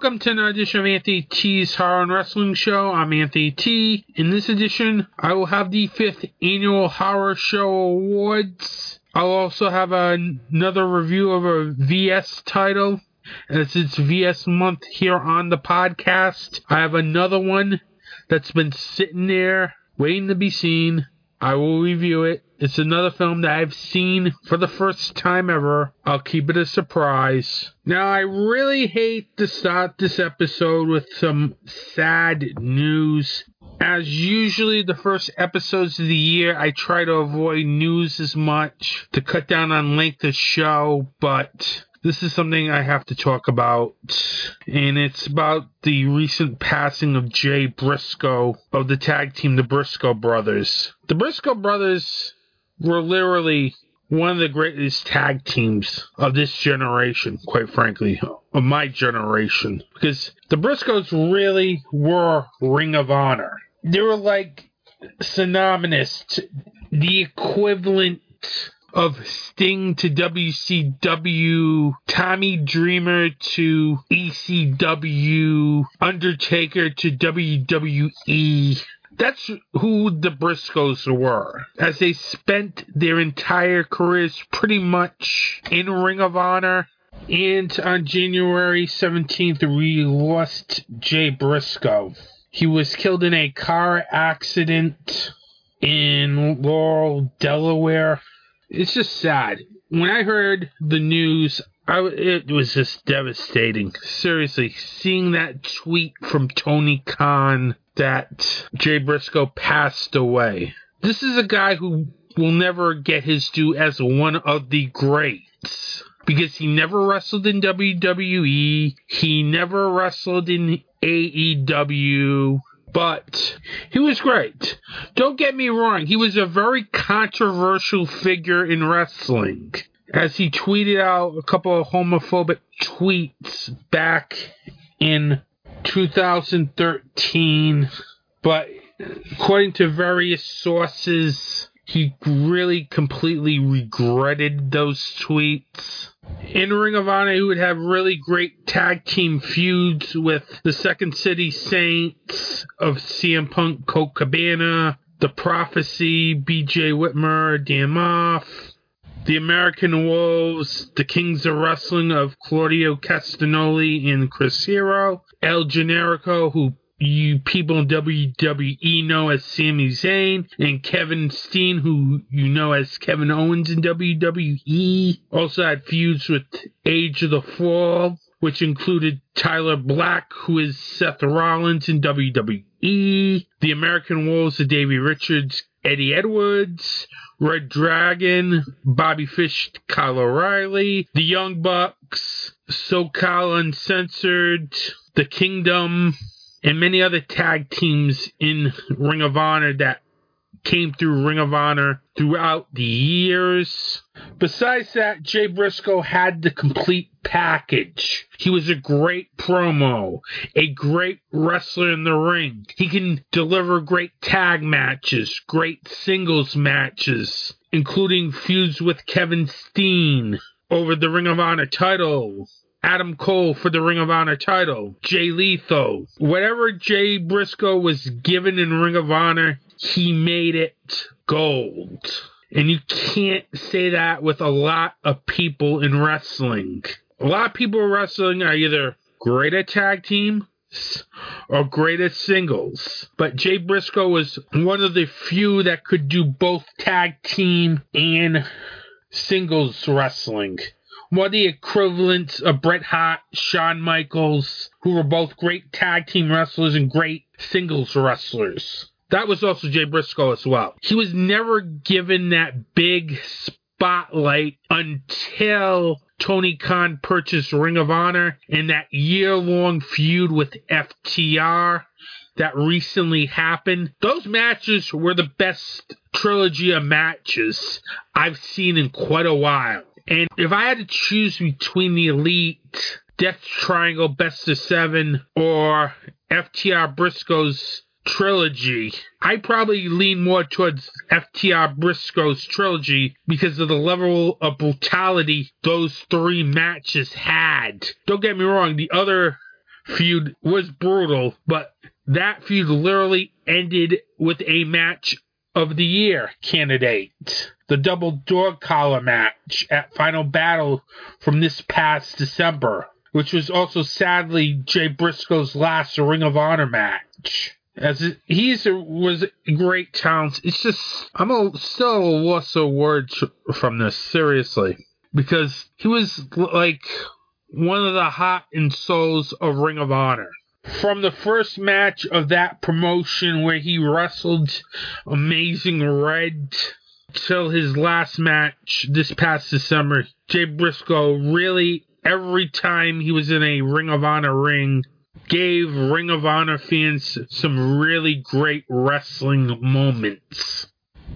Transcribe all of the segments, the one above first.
Welcome to another edition of Anthony T's Horror and Wrestling Show. I'm Anthony T. In this edition, I will have the fifth annual Horror Show Awards. I'll also have another review of a VS title. As it's VS month here on the podcast, I have another one that's been sitting there waiting to be seen. I will review it. It's another film that I've seen for the first time ever. I'll keep it a surprise. Now, I really hate to start this episode with some sad news. As usually, the first episodes of the year, I try to avoid news as much to cut down on length of show, but this is something I have to talk about, and it's about the recent passing of Jay Briscoe of the tag team, the Briscoe Brothers. The Briscoe Brothers were literally one of the greatest tag teams of this generation, quite frankly, of my generation, because the Briscoes really were Ring of Honor. They were like synonymous, the equivalent of Sting to WCW, Tommy Dreamer to ECW, Undertaker to WWE. That's who the Briscoes were, as they spent their entire careers pretty much in Ring of Honor. And on January 17th, we lost Jay Briscoe. He was killed in a car accident in Laurel, Delaware it's just sad. When I heard the news, I, it was just devastating. Seriously, seeing that tweet from Tony Khan that Jay Briscoe passed away. This is a guy who will never get his due as one of the greats because he never wrestled in WWE, he never wrestled in AEW, but he was great. Don't get me wrong, he was a very controversial figure in wrestling. As he tweeted out a couple of homophobic tweets back in 2013, but according to various sources, he really completely regretted those tweets. In Ring of Honor, he would have really great tag team feuds with the Second City Saints of CM Punk, Colt Cabana, The Prophecy, BJ Whitmer, Dan Maff, The American Wolves, The Kings of Wrestling of Claudio Castagnoli and Chris Hero, El Generico, who you people in WWE know as Sami Zayn, and Kevin Steen, who you know as Kevin Owens in WWE. Also had feuds with Age of the Fall, which included Tyler Black, who is Seth Rollins in WWE. The American Wolves of Davey Richards, Eddie Edwards. Red Dragon, Bobby Fish, Kyle O'Reilly, The Young Bucks, SoCal Uncensored, The Kingdom, and many other tag teams in Ring of Honor that came through Ring of Honor throughout the years. Besides that, Jay Briscoe had the complete package. He was a great promo, a great wrestler in the ring. He can deliver great tag matches, great singles matches, including feuds with Kevin Steen over the Ring of Honor title, Adam Cole for the Ring of Honor title, Jay Lethal. Whatever Jay Briscoe was given in Ring of Honor, he made it gold. And you can't say that with a lot of people in wrestling. A lot of people in wrestling are either great at tag team or great at singles. But Jay Briscoe was one of the few that could do both tag team and singles wrestling of the equivalents of Bret Hart, Shawn Michaels, who were both great tag team wrestlers and great singles wrestlers. That was also Jay Briscoe as well. He was never given that big spotlight until Tony Khan purchased Ring of Honor and that year long feud with FTR that recently happened. Those matches were the best trilogy of matches I've seen in quite a while. And if I had to choose between the Elite, Death Triangle Best of Seven, or FTR Briscoe's trilogy, I probably lean more towards FTR Briscoe's trilogy because of the level of brutality those three matches had. Don't get me wrong, the other feud was brutal, but that feud literally ended with a match of the year candidate. The double dog collar match at Final Battle from this past December, which was also sadly Jay Briscoe's last Ring of Honor match. As it, he's a, was a great talent. It's just I'm a, still a loss of words from this seriously because he was like one of the hot and souls of Ring of Honor. From the first match of that promotion where he wrestled Amazing Red till his last match this past December, Jay Briscoe really, every time he was in a Ring of Honor ring, gave Ring of Honor fans some really great wrestling moments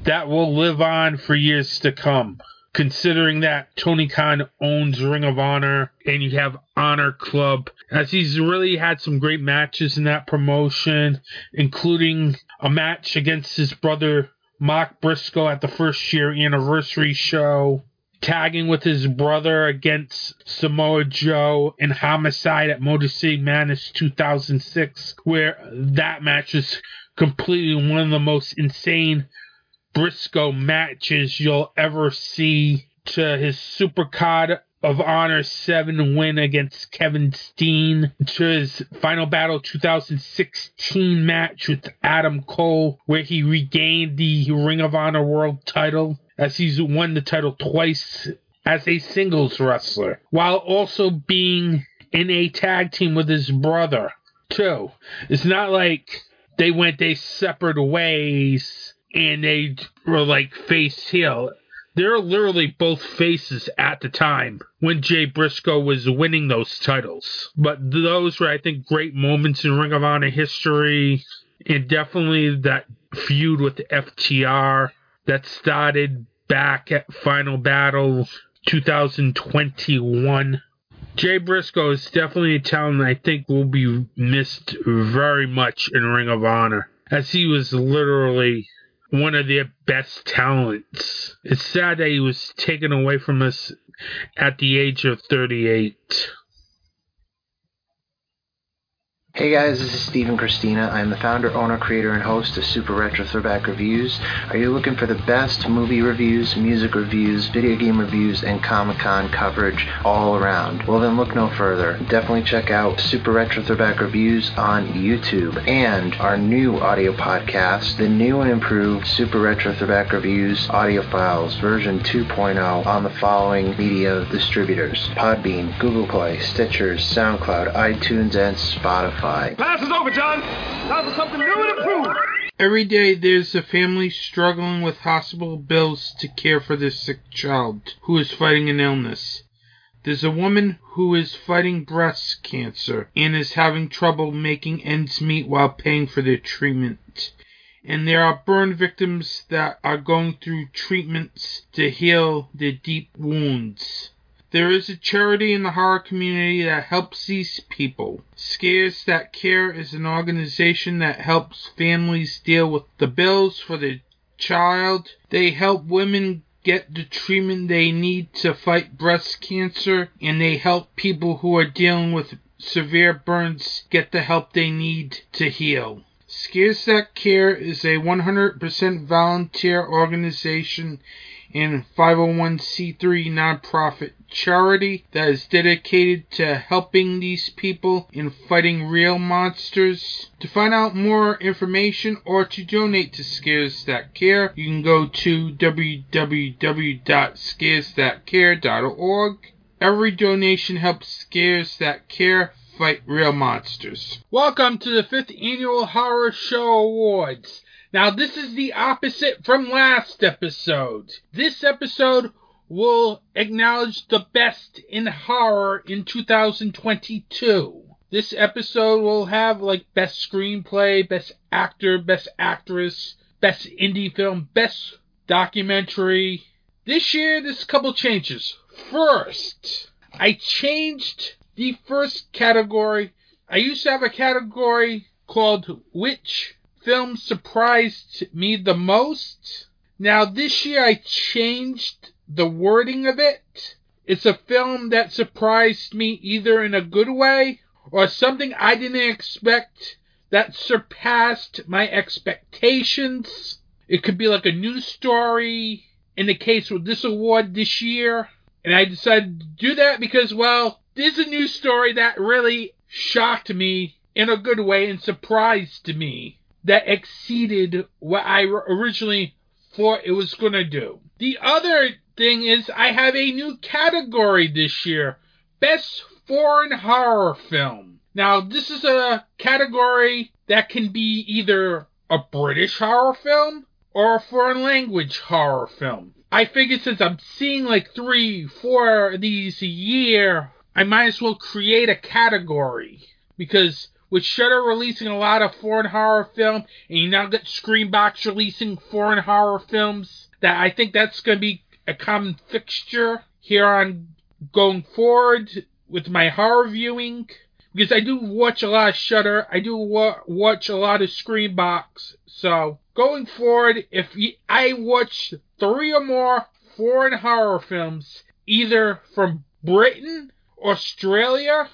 that will live on for years to come. Considering that Tony Khan owns Ring of Honor and you have Honor Club, as he's really had some great matches in that promotion, including a match against his brother Mark Briscoe at the first year anniversary show, tagging with his brother against Samoa Joe in Homicide at Motor City Madness 2006, where that match is completely one of the most insane Briscoe matches you'll ever see to his Supercard of Honor 7 win against Kevin Steen, to his Final Battle 2016 match with Adam Cole, where he regained the Ring of Honor World title, as he's won the title twice as a singles wrestler, while also being in a tag team with his brother, too. It's not like they went their separate ways and they were like face heel. They're literally both faces at the time when Jay Briscoe was winning those titles. But those were, I think, great moments in Ring of Honor history. And definitely that feud with FTR that started back at Final Battle 2021. Jay Briscoe is definitely a talent I think will be missed very much in Ring of Honor, as he was literally one of their best talents. It's sad that he was taken away from us at the age of 38. Hey guys, this is Stephen Christina. I am the founder, owner, creator, and host of Super Retro Throwback Reviews. Are you looking for the best movie reviews, music reviews, video game reviews, and Comic Con coverage all around? Well, then look no further. Definitely check out Super Retro Throwback Reviews on YouTube and our new audio podcast, the new and improved Super Retro Throwback Reviews audio files version 2.0 on the following media distributors Podbean, Google Play, Stitchers, SoundCloud, iTunes, and Spotify. Class is over, John. Time for something new and improved. Every day there's a family struggling with hospital bills to care for their sick child who is fighting an illness. There's a woman who is fighting breast cancer and is having trouble making ends meet while paying for their treatment. And there are burn victims that are going through treatments to heal their deep wounds. There is a charity in the horror community that helps these people. Scares That Care is an organization that helps families deal with the bills for their child. They help women get the treatment they need to fight breast cancer, and they help people who are dealing with severe burns get the help they need to heal. Scares That Care is a 100% volunteer organization and 501c3 nonprofit charity that is dedicated to helping these people in fighting real monsters. To find out more information or to donate to Scares That Care, you can go to www.scaresthatcare.org. Every donation helps Scares That Care fight real monsters. Welcome to the 5th Annual Horror Show Awards. Now, this is the opposite from last episode. This episode will acknowledge the best in horror in 2022. This episode will have like best screenplay, best actor, best actress, best indie film, best documentary. This year, there's a couple changes. First, I changed the first category. I used to have a category called Which Film Surprised Me the Most. Now, this year I changed the wording of it. It's a film that surprised me either in a good way or something I didn't expect that surpassed my expectations. It could be like a news story in the case with this award this year. And I decided to do that because, well, there's a news story that really shocked me in a good way and surprised me that exceeded what I originally thought it was going to do. The other thing is I have a new category this year. Best foreign horror film. Now, this is a category that can be either a British horror film or a foreign language horror film. I figured since I'm seeing like three, four of these a year, I might as well create a category. Because with Shudder releasing a lot of foreign horror film, and you now get Screambox releasing foreign horror films, that I think that's going to be a common fixture here on going forward with my horror viewing because I do watch a lot of Shudder. I do wa- watch a lot of Screambox. So going forward, if I watch three or more foreign horror films, either from Britain, Australia,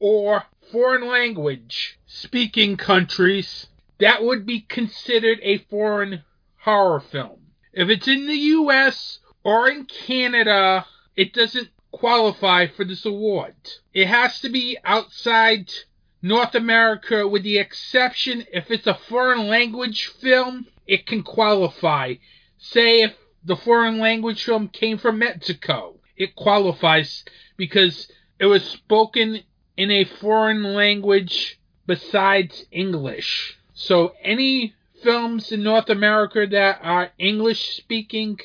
or foreign language speaking countries, that would be considered a foreign horror film. If it's in the US or in Canada, it doesn't qualify for this award. It has to be outside North America, with the exception if it's a foreign language film, it can qualify. Say if the foreign language film came from Mexico, it qualifies because it was spoken in a foreign language besides English. So any films in North America that are English speaking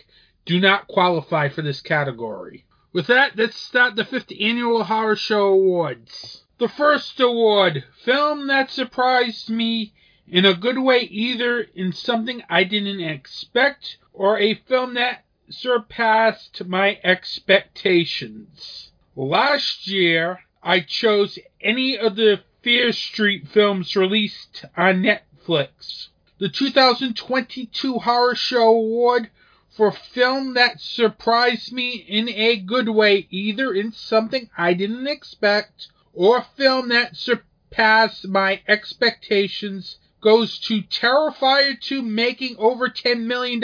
do not qualify for this category. With that, let's start the fifth annual Horror Show Awards. The first award, film that surprised me in a good way, either in something I didn't expect or a film that surpassed my expectations. Last year, I chose any of the Fear Street films released on Netflix. The 2022 Horror Show Award for film that surprised me in a good way, either in something I didn't expect or a film that surpassed my expectations, goes to Terrifier 2 making over $10 million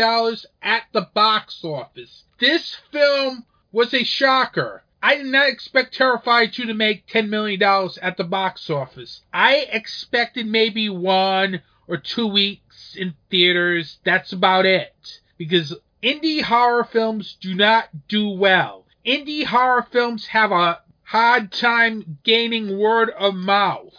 at the box office. This film was a shocker. I did not expect Terrifier 2 to make $10 million at the box office. I expected maybe one or two weeks in theaters. That's about it. Because indie horror films do not do well. Indie horror films have a hard time gaining word of mouth.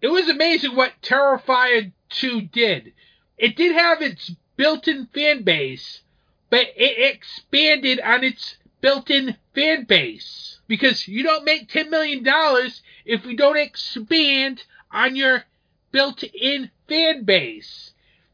It was amazing what Terrifier 2 did. It did have its built-in fan base, but it expanded on its built-in fan base. Because you don't make $10 million if you don't expand on your built-in fan base.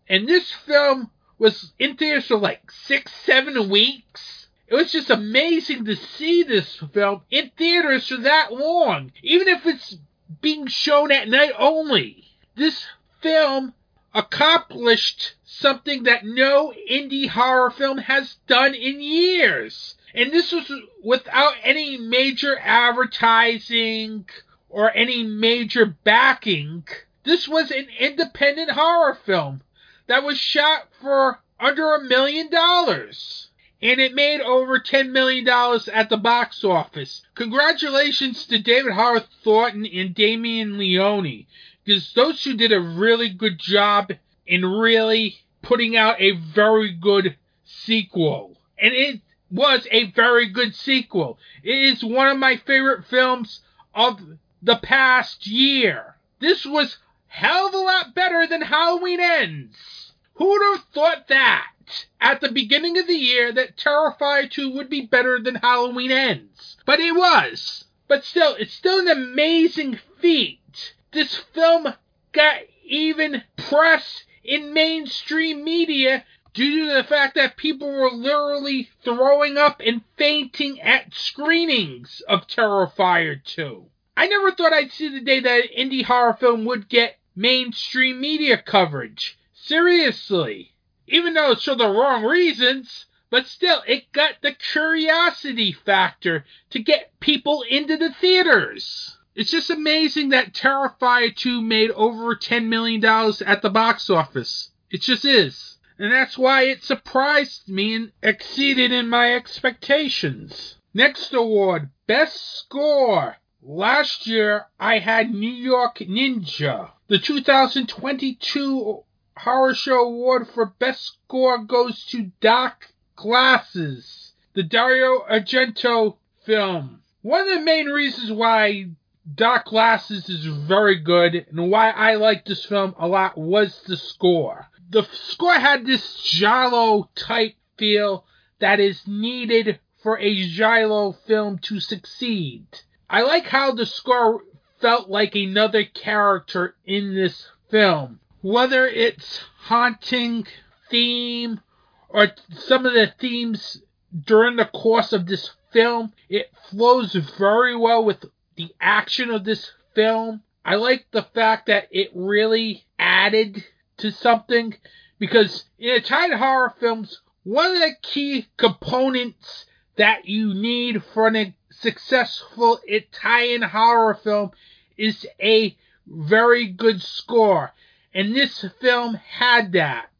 And this film was in theaters for like six, seven weeks. It was just amazing to see this film in theaters for that long, even if it's being shown at night only. This film accomplished something that no indie horror film has done in years. And this was without any major advertising or any major backing. This was an independent horror film that was shot for under a million dollars. And it made over $10 million at the box office. Congratulations to David Howard Thornton and Damien Leone, because those two did a really good job in really putting out a very good sequel. And it was a very good sequel. It is one of my favorite films of the past year. This was hell of a lot better than Halloween Ends. Who would have thought that at the beginning of the year that Terrifier 2 would be better than Halloween Ends? But it was. But still, it's still an amazing feat. This film got even press in mainstream media due to the fact that people were literally throwing up and fainting at screenings of Terrifier 2. I never thought I'd see the day that an indie horror film would get mainstream media coverage. Seriously. Even though it's for the wrong reasons, but still, it got the curiosity factor to get people into the theaters. It's just amazing that Terrifier 2 made over $10 million at the box office. It just is. And that's why it surprised me and exceeded in my expectations. Next award, Best Score. Last year, I had New York Ninja. The 2022 Horror Show Award for Best Score goes to Dark Glasses, the Dario Argento film. One of the main reasons why Dark Glasses is very good and why I like this film a lot was the score. The score had this giallo type feel that is needed for a giallo film to succeed. I like how the score felt like another character in this film. Whether it's haunting theme or some of the themes during the course of this film, it flows very well with the action of this film. I like the fact that it really added to something because in Italian horror films, one of the key components that you need for a successful Italian horror film is a very good score. And this film had that.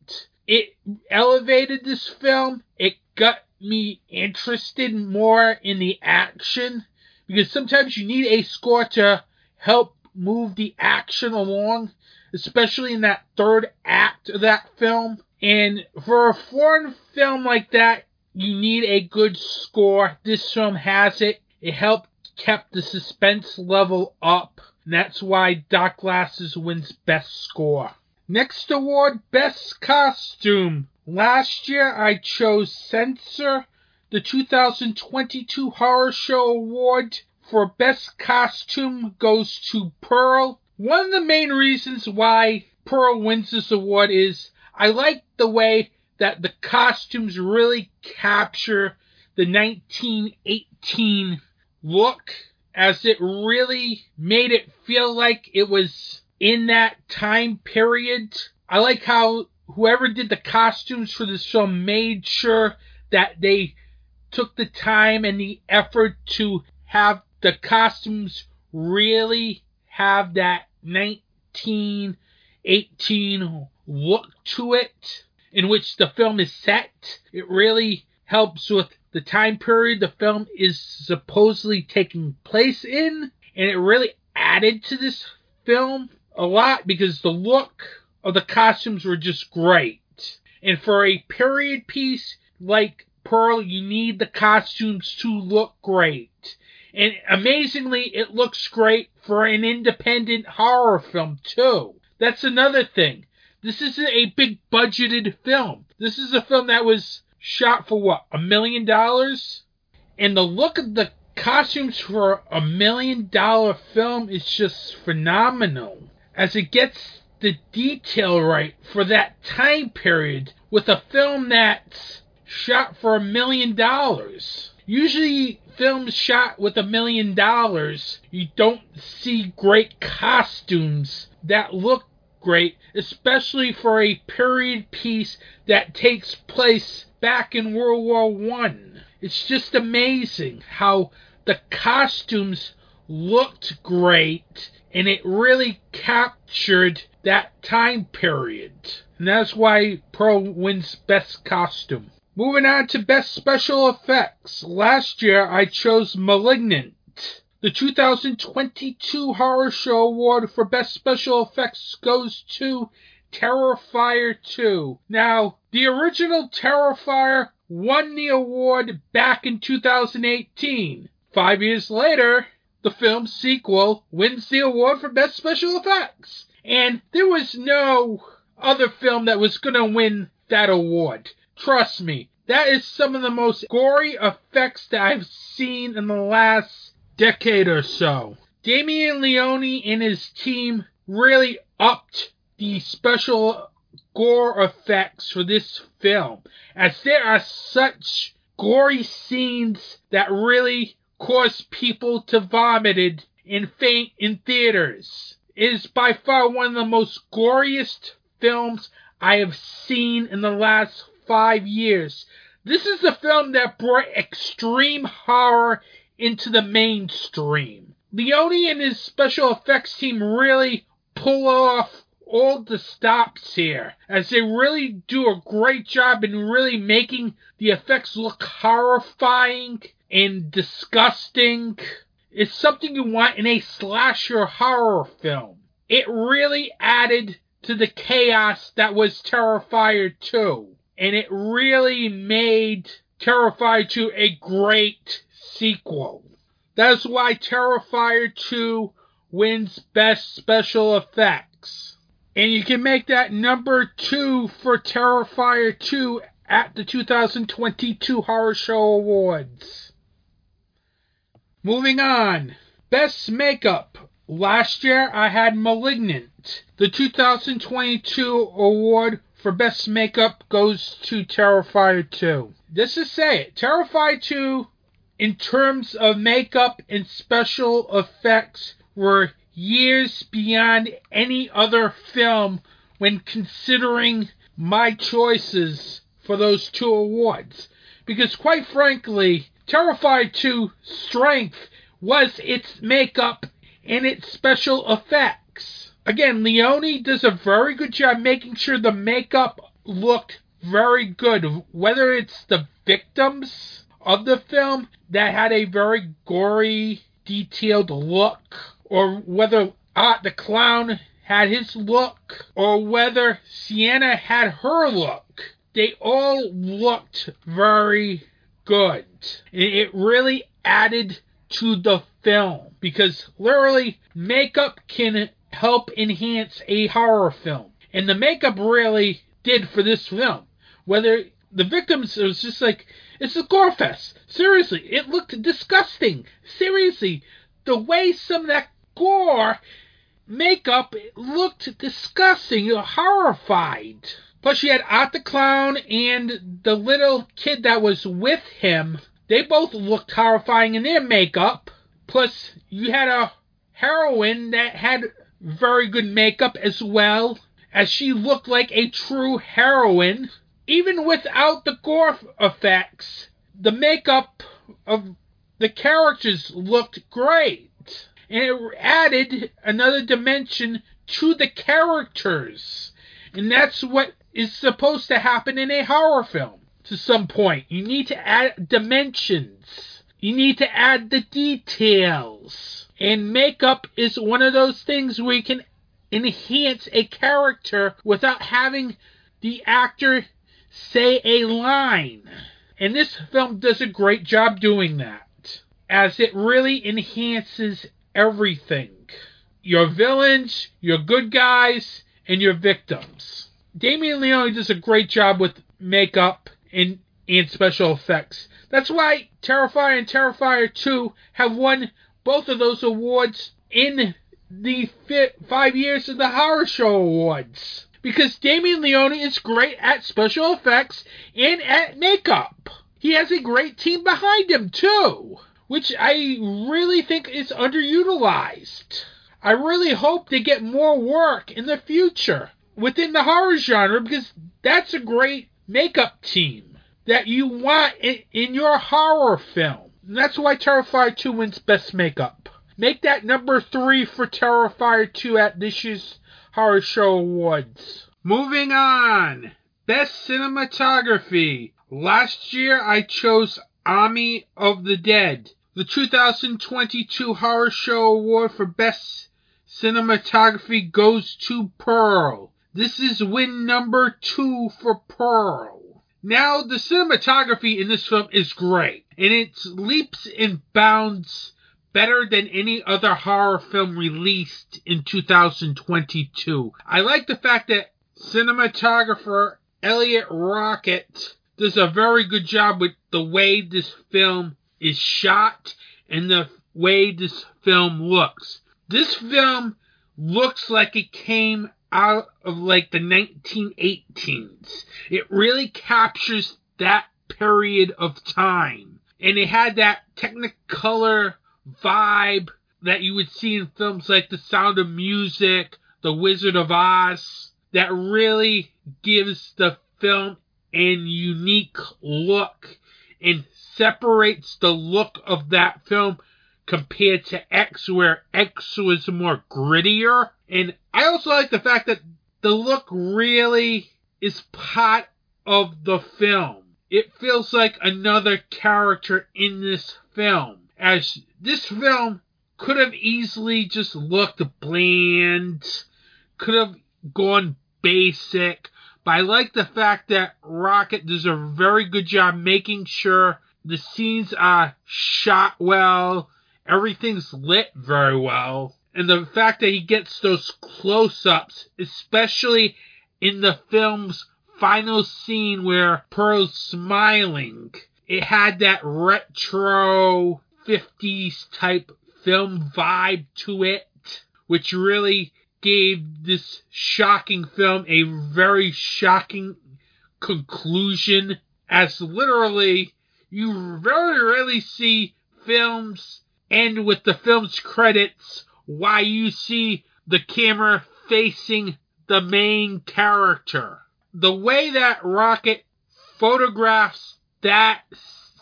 It elevated this film. It got me interested more in the action because sometimes you need a score to help move the action along, especially in that third act of that film. And for a foreign film like that, you need a good score. This film has it. It helped kept the suspense level up. And that's why Dark Glasses wins Best Score. Next award, Best Costume. Last year I chose Censor, the 2022 Horror Show Award for Best Costume goes to Pearl. One of the main reasons why Pearl wins this award is I like the way that the costumes really capture the 1918 look as it really made it feel like it was in that time period. I like how whoever did the costumes for this film made sure that they took the time and the effort to have the costumes really have that 1918 look to it in which the film is set. It really helps with the time period the film is supposedly taking place in, and it really added to this film a lot because the look of the costumes were just great. And for a period piece like Pearl, you need the costumes to look great. And amazingly, it looks great for an independent horror film, too. That's another thing. This isn't a big budgeted film. This is a film that was shot for what, a million dollars? And the look of the costumes for a million dollar film is just phenomenal. As it gets the detail right for that time period with a film that's shot for a million dollars. Usually, films shot with a million dollars, you don't see great costumes that look great, especially for a period piece that takes place back in World War One. It's just amazing how the costumes looked great and it really captured that time period. And that's why Pearl wins Best Costume. Moving on to Best Special Effects. Last year I chose Malignant. The 2022 Horror Show Award for Best Special Effects goes to Terrifier 2. Now, the original Terrifier won the award back in 2018. Five years later, the film's sequel wins the award for Best Special Effects. And there was no other film that was going to win that award. Trust me, that is some of the most gory effects that I've seen in the last decade or so. Damien Leone and his team really upped the special gore effects for this film, as there are such gory scenes that really cause people to vomit and faint in theaters. It is by far one of the most goriest films I have seen in the last five years. This is the film that brought extreme horror into the mainstream. Leone and his special effects team really pull off all the stops here, as they really do a great job in really making the effects look horrifying and disgusting. It's something you want in a slasher horror film. It really added to the chaos that was Terrifier 2. And it really made Terrifier 2 a great sequel. That's why Terrifier 2 wins Best Special Effects. And you can make that number two for Terrifier 2 at the 2022 Horror Show Awards. Moving on. Best Makeup. Last year I had Malignant. The 2022 award for Best Makeup goes to Terrifier 2. This is say it. Terrifier 2, in terms of makeup and special effects, were years beyond any other film when considering my choices for those two awards. Because quite frankly, Terrifier 2 strength was its makeup and its special effects. Again, Leone does a very good job making sure the makeup looked very good, whether it's the victims of the film that had a very gory, detailed look, or whether Art the Clown had his look, or whether Sienna had her look. They all looked very good. It really added to the film because literally makeup can help enhance a horror film. And the makeup really did for this film. Whether the victims, it was just like, it's a gore fest. Seriously, it looked disgusting. Seriously, the way some of that gore makeup looked disgusting. You're horrified. Plus, you had Art the Clown and the little kid that was with him. They both looked horrifying in their makeup. Plus, you had a heroine that had very good makeup as well, as she looked like a true heroine. Even without the gore effects, the makeup of the characters looked great. And it added another dimension to the characters. And that's what is supposed to happen in a horror film to some point. You need to add dimensions. You need to add the details. And makeup is one of those things where you can enhance a character without having the actor say a line. And this film does a great job doing that, as it really enhances everything your villains, your good guys, and your victims. Damien Leone does a great job with makeup and, and special effects. That's why Terrifier and Terrifier 2 have won both of those awards in the five years of the Horror Show Awards. Because Damien Leone is great at special effects and at makeup. He has a great team behind him, too, which I really think is underutilized. I really hope they get more work in the future within the horror genre because that's a great makeup team that you want in, in your horror film. That's why Terrifier 2 wins Best Makeup. Make that number three for Terrifier 2 at this year's Horror Show Awards. Moving on. Best Cinematography. Last year I chose Army of the Dead. The 2022 Horror Show Award for Best Cinematography goes to Pearl. This is win number two for Pearl. Now, the cinematography in this film is great, and it leaps and bounds better than any other horror film released in 2022. I like the fact that cinematographer Eliot Rockett does a very good job with the way this film is shot and the way this film looks. This film looks like it came out of like the 1918s. It really captures that period of time. And it had that technicolor vibe that you would see in films like The Sound of Music, The Wizard of Oz, that really gives the film an unique look and separates the look of that film compared to X, where X was more grittier. And I also like the fact that the look really is part of the film. It feels like another character in this film. As this film could have easily just looked bland, could have gone basic, but I like the fact that Rockett does a very good job making sure the scenes are shot well, everything's lit very well, and the fact that he gets those close ups, especially in the film's final scene where Pearl's smiling, it had that retro 50s type film vibe to it, which really gave this shocking film a very shocking conclusion, as literally you very rarely see films end with the film's credits why you see the camera facing the main character. The way that Rockett photographs that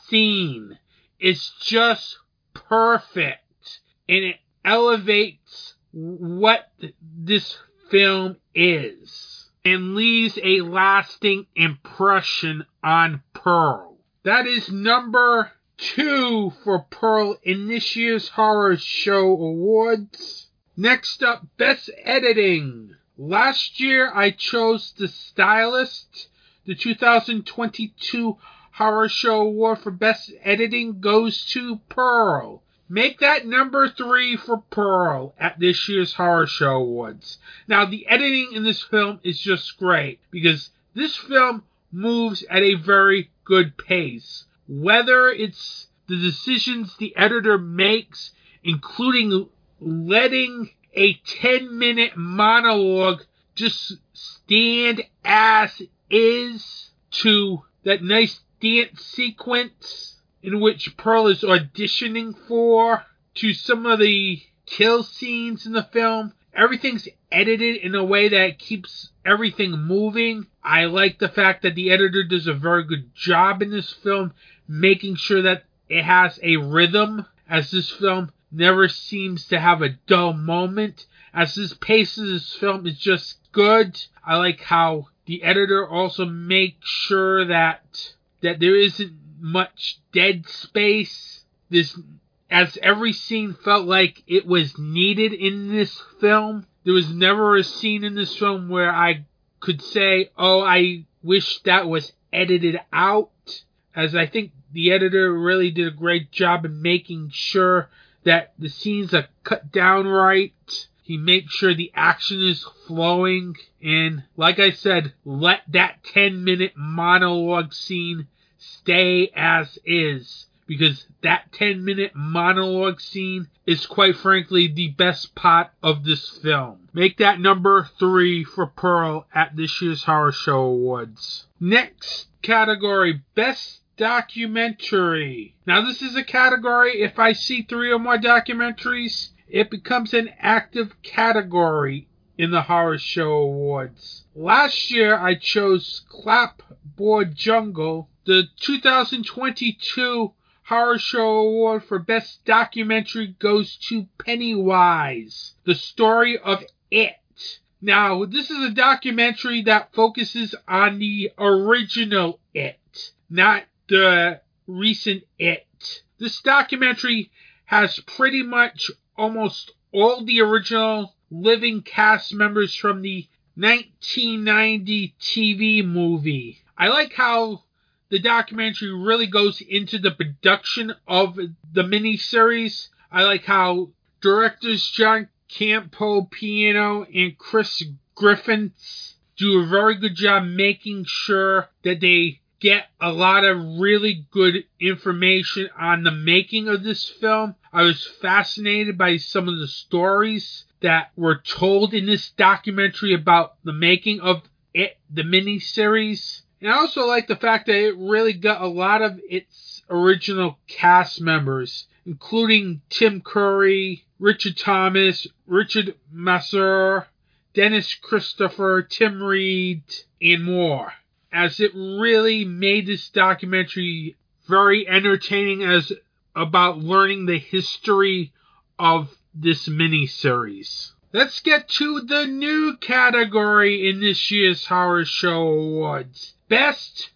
scene is just perfect and it elevates what this film is and leaves a lasting impression on Pearl. That is number two for Pearl in this year's Horror Show Awards. Next up, Best Editing. Last year I chose The Stylist. The 2022 Horror Show Award for Best Editing goes to Pearl. Make that number three for Pearl at this year's Horror Show Awards. Now, the editing in this film is just great because this film moves at a very good pace. Whether it's the decisions the editor makes, including letting a 10 minute monologue just stand as is to that nice dance sequence in which Pearl is auditioning for, to some of the kill scenes in the film. Everything's edited in a way that keeps everything moving. I like the fact that the editor does a very good job in this film, making sure that it has a rhythm, as this film never seems to have a dull moment. As this pace of this film is just good. I like how the editor also makes sure that that there isn't much dead space. This as every scene felt like it was needed in this film. There was never a scene in this film where I could say, "Oh, I wish that was edited out." As I think the editor really did a great job in making sure that the scenes are cut down right. He makes sure the action is flowing. And like I said, let that 10 minute monologue scene stay as is. Because that 10 minute monologue scene is quite frankly the best part of this film. Make that number three for Pearl at this year's Horror Show Awards. Next category Best Documentary. Now, this is a category, if I see three or more documentaries, it becomes an active category in the Horror Show Awards. Last year I chose Clapboard Jungle, the 2022 Horror Show Award for Best Documentary goes to Pennywise, the story of it. Now, this is a documentary that focuses on the original It, not the recent It. This documentary has pretty much almost all the original living cast members from the 1990 TV movie. I like how the documentary really goes into the production of the miniseries. I like how directors John Campopiano and Chris Griffiths do a very good job making sure that they get a lot of really good information on the making of this film. I was fascinated by some of the stories that were told in this documentary about the making of it, the miniseries. And I also like the fact that it really got a lot of its original cast members, including Tim Curry, Richard Thomas, Richard Masur, Dennis Christopher, Tim Reid, and more. As it really made this documentary very entertaining as about learning the history of this miniseries. Let's get to the new category in this year's Horror Show Awards Best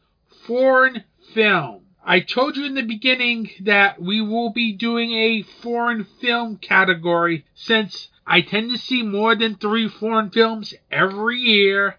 Foreign Film. I told you in the beginning that we will be doing a foreign film category since I tend to see more than three foreign films every year,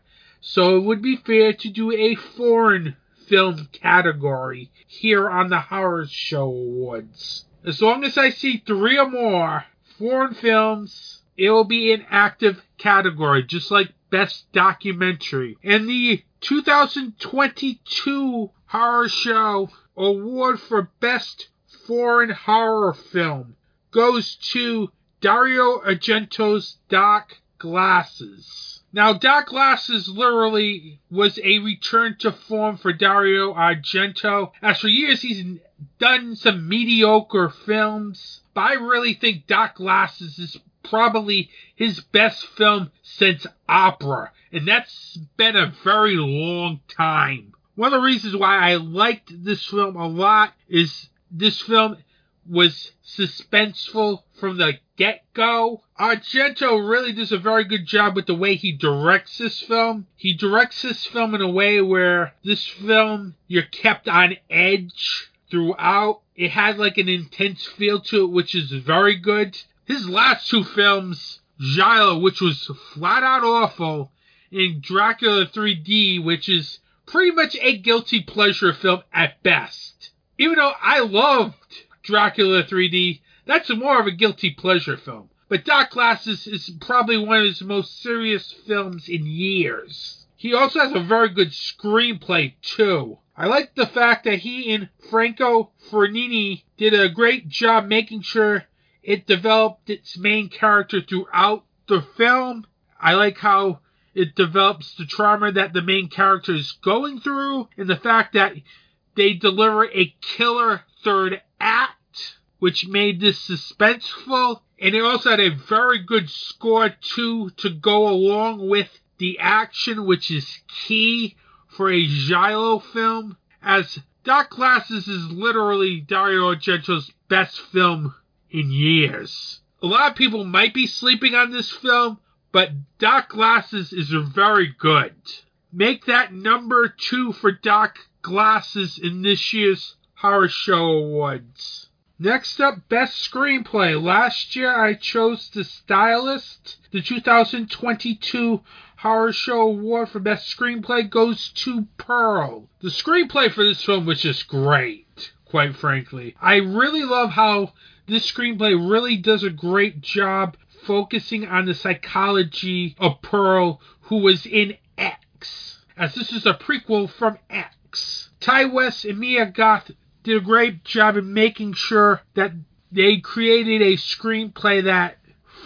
so it would be fair to do a foreign film category here on the Horror Show Awards. As long as I see three or more foreign films it will be an active category, just like Best Documentary. And the 2022 Horror Show Award for Best Foreign Horror Film goes to Dario Argento's Dark Glasses. Now, Dark Glasses literally was a return to form for Dario Argento. As for years, he's done some mediocre films, but I really think Dark Glasses is probably his best film since Opera, and that's been a very long time. One of the reasons why I liked this film a lot is this film was suspenseful from the get go. Argento really does a very good job with the way he directs this film. He directs this film in a way where this film, you're kept on edge throughout. It has like an intense feel to it, which is very good. His last two films, Giallo, which was flat out awful, and Dracula 3D, which is pretty much a guilty pleasure film at best. Even though I loved Dracula 3D, that's more of a guilty pleasure film. But Dark Glasses is probably one of his most serious films in years. He also has a very good screenplay, too. I like the fact that he and Franco Ferrini did a great job making sure it developed its main character throughout the film. I like how it develops the trauma that the main character is going through and the fact that they deliver a killer third act, which made this suspenseful. And it also had a very good score too to go along with the action, which is key for a Giallo film. As Dark Glasses is literally Dario Argento's best film in years. A lot of people might be sleeping on this film, but Dark Glasses is very good. Make that number two for Dark Glasses in this year's Horror Show Awards. Next up, Best Screenplay. Last year I chose The Stylist. The 2022 Horror Show Award for Best Screenplay goes to Pearl. The screenplay for this film was just great, quite frankly. I really love how this screenplay really does a great job focusing on the psychology of Pearl, who was in X, as this is a prequel from X. Ti West and Mia Goth did a great job in making sure that they created a screenplay that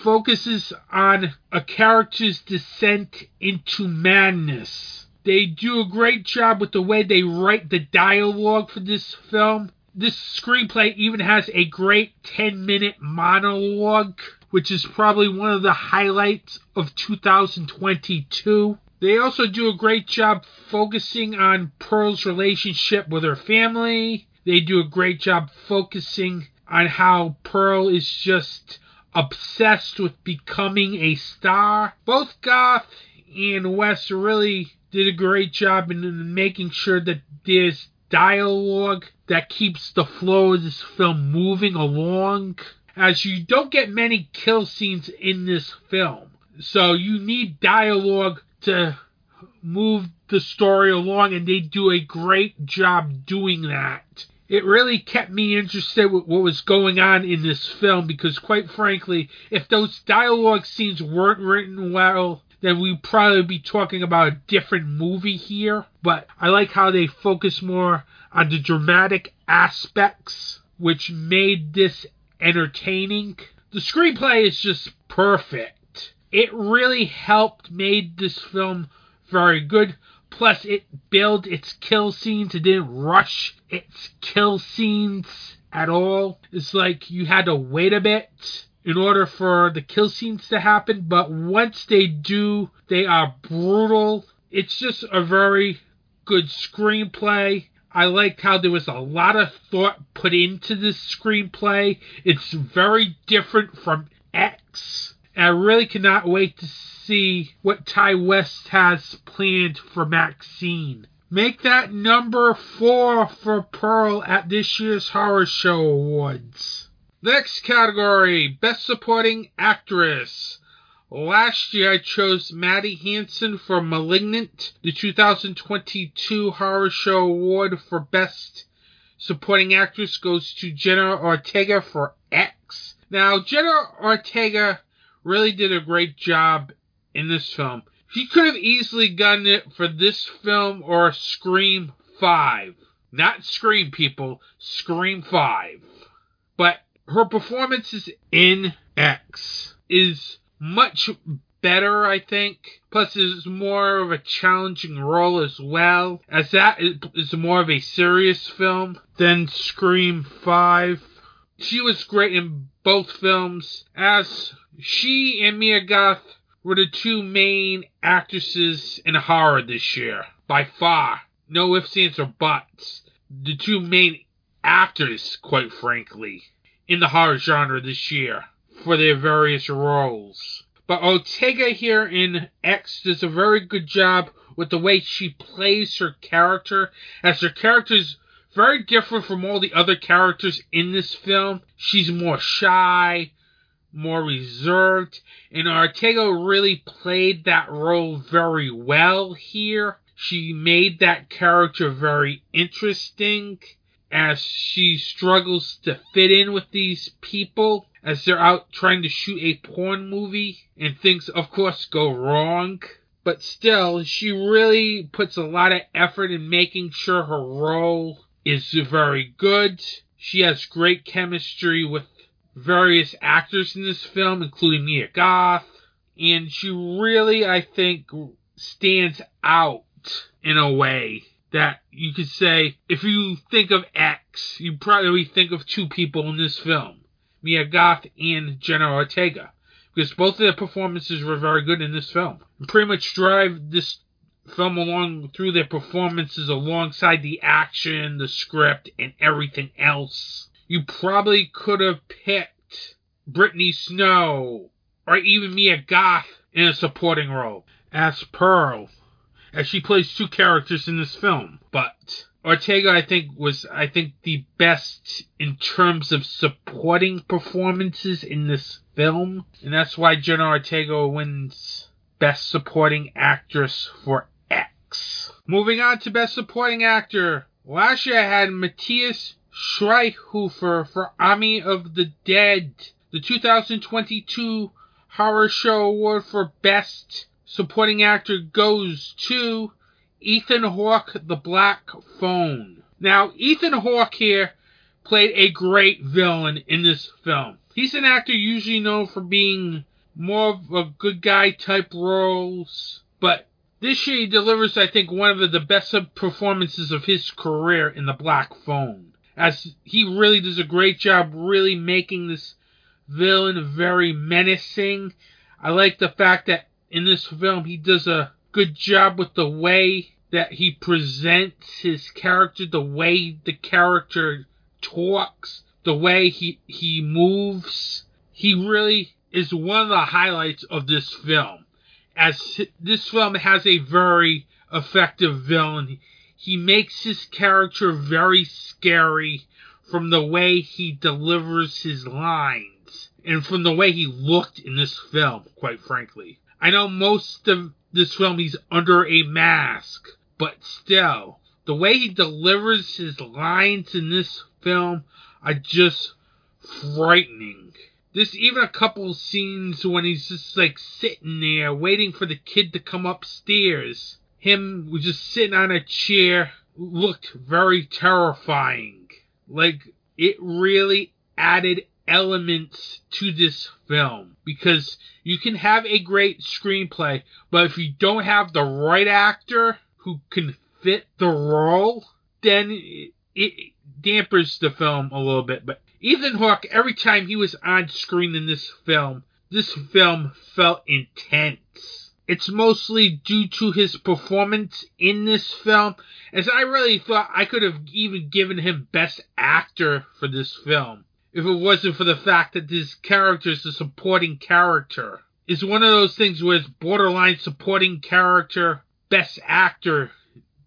focuses on a character's descent into madness. They do a great job with the way they write the dialogue for this film this screenplay even has a great 10 minute monologue, which is probably one of the highlights of 2022. They also do a great job focusing on Pearl's relationship with her family. They do a great job focusing on how Pearl is just obsessed with becoming a star. Both Goth and West really did a great job in making sure that there's dialogue that keeps the flow of this film moving along. As you don't get many kill scenes in this film, so you need dialogue to move the story along, and they do a great job doing that. It really kept me interested with what was going on in this film because, quite frankly, if those dialogue scenes weren't written well, then we'd probably be talking about a different movie here. But I like how they focus more on the dramatic aspects, which made this entertaining. The screenplay is just perfect. It really helped made this film very good. Plus, it built its kill scenes. It didn't rush its kill scenes at all. It's like you had to wait a bit in order for the kill scenes to happen, but once they do, they are brutal. It's just a very good screenplay. I like how there was a lot of thought put into this screenplay. It's very different from X. And I really cannot wait to see what Ti West has planned for Maxine. Make that number four for Pearl at this year's Horror Show Awards. Next category Best Supporting Actress. Last year I chose Maddie Hasson for Malignant, the 2022 Horror Show Award for Best Supporting Actress goes to Jenna Ortega for X. Now, Jenna Ortega really did a great job in this film. She could have easily gotten it for this film or Scream 5. Not Scream, people. Scream 5. But her performance is in X is much better, I think. Plus, it's more of a challenging role as well, as that is more of a serious film than Scream 5. She was great in both films, as she and Mia Goth were the two main actresses in horror this year, by far. No ifs, ands, or buts. The two main actors, quite frankly, in the horror genre this year for their various roles. But Ortega here in X does a very good job with the way she plays her character, as her character is very different from all the other characters in this film. She's more shy, more reserved, and Ortega really played that role very well here. She made that character very interesting as she struggles to fit in with these people as they're out trying to shoot a porn movie and things of course go wrong but still she really puts a lot of effort in making sure her role is very good. She has great chemistry with various actors in this film including Mia Goth. And she really I think stands out in a way that you could say if you think of X, you probably think of two people in this film, Mia Goth and Jenna Ortega, because both of their performances were very good in this film. Pretty much drive this film along through their performances alongside the action, the script, and everything else. You probably could have picked Brittany Snow or even Mia Goth in a supporting role as Pearl as she plays two characters in this film. But Ortega, I think, was I think the best in terms of supporting performances in this film, and that's why Jenna Ortega wins Best Supporting Actress for Moving on to Best Supporting Actor. Last year I had Matthias Schweighöfer for Army of the Dead, the 2022 Horror Show Award for Best supporting actor goes to Ethan Hawke, The Black Phone. Now, Ethan Hawke here played a great villain in this film. He's an actor usually known for being more of a good guy type roles, but this year he delivers, I think, one of the best performances of his career in The Black Phone. As he really does a great job really making this villain very menacing. I like the fact that in this film, he does a good job with the way that he presents his character, the way the character talks, the way he, he moves. He really is one of the highlights of this film. As this film has a very effective villain, he makes his character very scary from the way he delivers his lines and from the way he looked in this film, quite frankly. I know most of this film he's under a mask, but still, the way he delivers his lines in this film are just frightening. There's even a couple scenes when he's just like sitting there waiting for the kid to come upstairs. Him was just sitting on a chair looked very terrifying. Like it really added elements to this film because you can have a great screenplay, but if you don't have the right actor who can fit the role, then it, dampers the film a little bit. But Ethan Hawke, every time he was on screen in this film, this film felt intense. it's mostly due to his performance in this film, as I really thought I could have even given him Best Actor for this film if it wasn't for the fact that this character is a supporting character. It's one of those things where it's borderline supporting character, Best Actor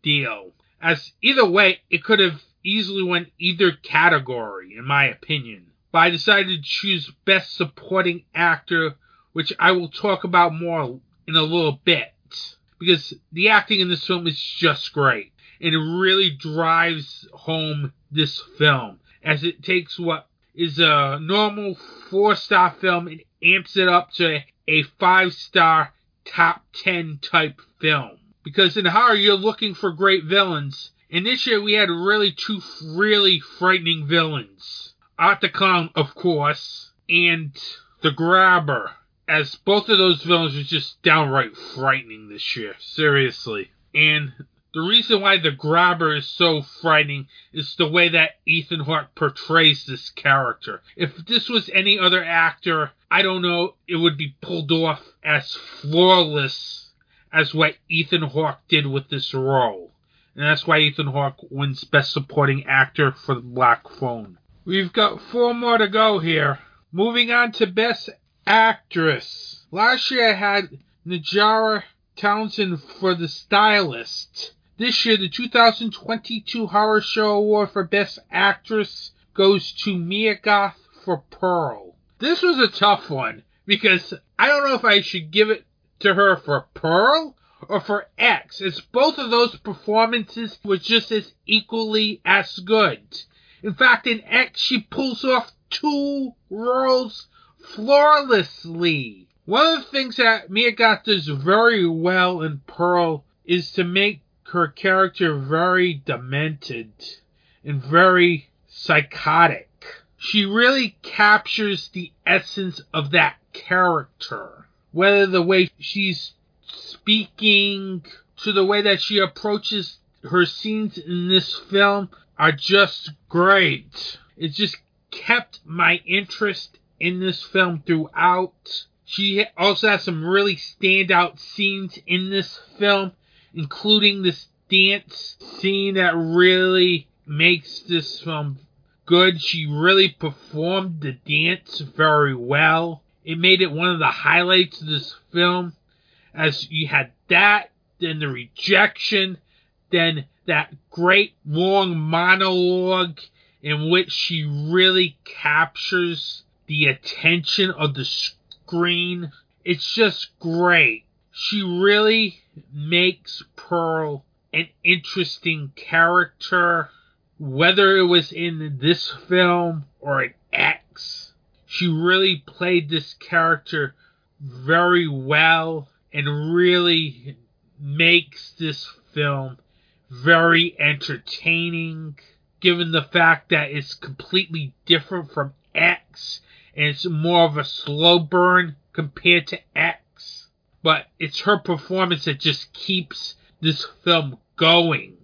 deal. As either way, it could have easily went either category, in my opinion. But I decided to choose Best Supporting Actor, which I will talk about more in a little bit. Because the acting in this film is just great. And it really drives home this film. As it takes what is a normal four star film and amps it up to a five star top 10 type film. Because in horror, you're looking for great villains. And this year we had really two really frightening villains. Clown, of course, and the Grabber as both of those villains were just downright frightening this year. Seriously. And the reason why the grabber is so frightening is the way that Ethan Hawke portrays this character. If this was any other actor, I don't know, it would be pulled off as flawless as what Ethan Hawke did with this role. And that's why Ethan Hawke wins Best Supporting Actor for The Black Phone. We've got four more to go here. Moving on to Best actress. Last year I had Najarra Townsend for The Stylist. This year, the 2022 Horror Show Award for Best Actress goes to Mia Goth for Pearl. This was a tough one because I don't know if I should give it to her for Pearl or for X, as both of those performances were just as equally as good. In fact, in X, she pulls off two roles flawlessly. One of the things that Mia Goth does very well in Pearl is to make her character very demented and very psychotic. She really captures the essence of that character. Whether the way she's speaking to the way that she approaches her scenes in this film are just great. It just kept my interest in this film throughout. She also has some really standout scenes in this film, including this dance scene that really makes this film good. She really performed the dance very well. It made it one of the highlights of this film, as you had that, then the rejection, then that great long monologue in which she really captures the attention of the screen. It's just great. She really makes Pearl an interesting character. Whether it was in this film or in X, she really played this character very well and really makes this film very entertaining given the fact that it's completely different from X and it's more of a slow burn compared to X. But it's her performance that just keeps this film going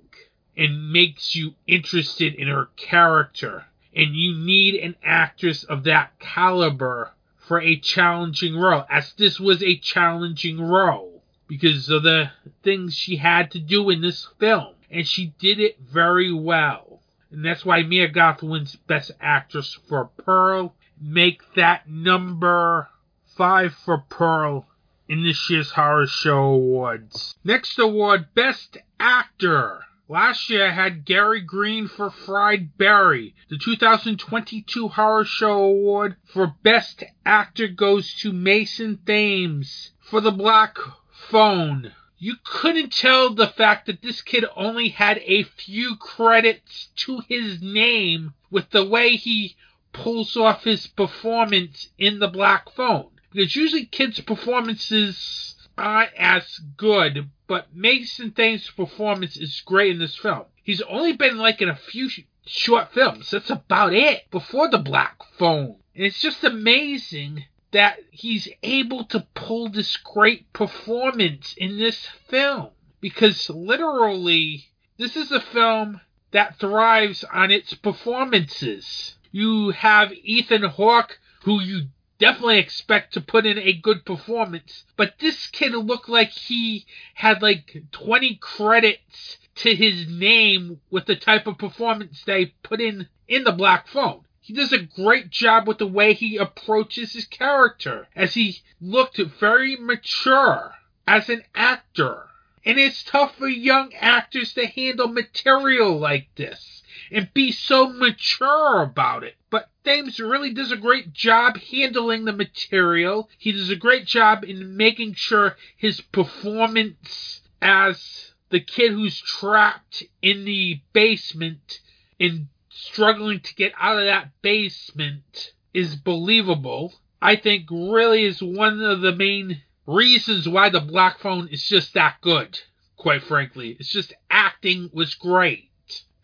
and makes you interested in her character. And you need an actress of that caliber for a challenging role, as this was a challenging role because of the things she had to do in this film. And she did it very well. And that's why Mia Goth wins Best Actress for Pearl make that number five for Pearl in this year's Horror Show Awards. Next award, Best Actor. Last year had Gary Green for Fried Barry. The 2022 Horror Show Award for Best Actor goes to Mason Thames for The Black Phone. You couldn't tell the fact that this kid only had a few credits to his name with the way he pulls off his performance in the Black Phone. Because usually kids' performances aren't as good, but Mason Thames' performance is great in this film. He's only been like in a few sh- short films. That's about it before the Black Phone. And it's just amazing that he's able to pull this great performance in this film. Because literally, this is a film that thrives on its performances. You have Ethan Hawke, who you definitely expect to put in a good performance. But this kid looked like he had like 20 credits to his name with the type of performance they put in in the Black Phone. He does a great job with the way he approaches his character, as he looked very mature as an actor. And it's tough for young actors to handle material like this and be so mature about it. But Thames really does a great job handling the material. He does a great job in making sure his performance as the kid who's trapped in the basement and struggling to get out of that basement is believable. I think really is one of the main reasons why the Black Phone is just that good, quite frankly. It's just acting was great.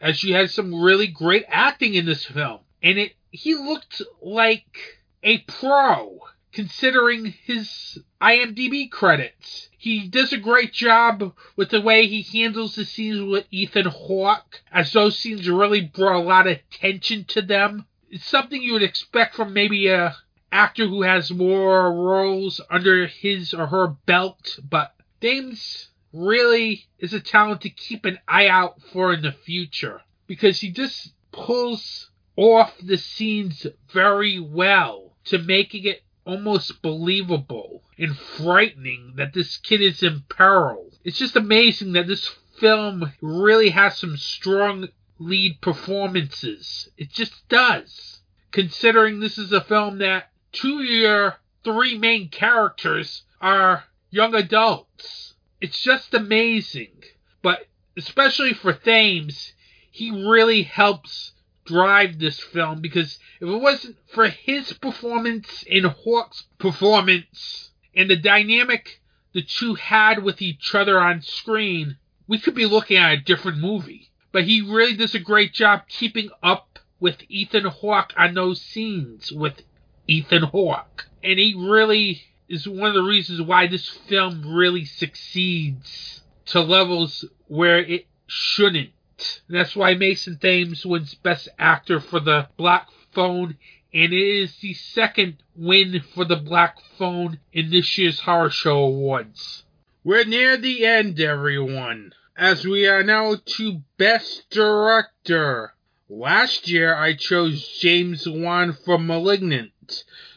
As she had some really great acting in this film. And it he looked like a pro considering his IMDb credits. He does a great job with the way he handles the scenes with Ethan Hawke, as those scenes really brought a lot of tension to them. It's something you would expect from maybe a actor who has more roles under his or her belt, but Thames really is a talent to keep an eye out for in the future because he just pulls off the scenes very well to making it almost believable and frightening that this kid is in peril. It's just amazing that this film really has some strong lead performances. It just does. Considering this is a film that two of your three main characters are young adults. It's just amazing. But especially for Thames, he really helps drive this film because if it wasn't for his performance and Hawke's performance and the dynamic the two had with each other on screen, we could be looking at a different movie. But he really does a great job keeping up with Ethan Hawke on those scenes with Ethan Hawke. And he really is one of the reasons why this film really succeeds to levels where it shouldn't. That's why Mason Thames wins Best Actor for the Black Phone, and it is the second win for the Black Phone in this year's Horror Show Awards. We're near the end, everyone, as we are now to Best Director. Last year, I chose James Wan for Malignant.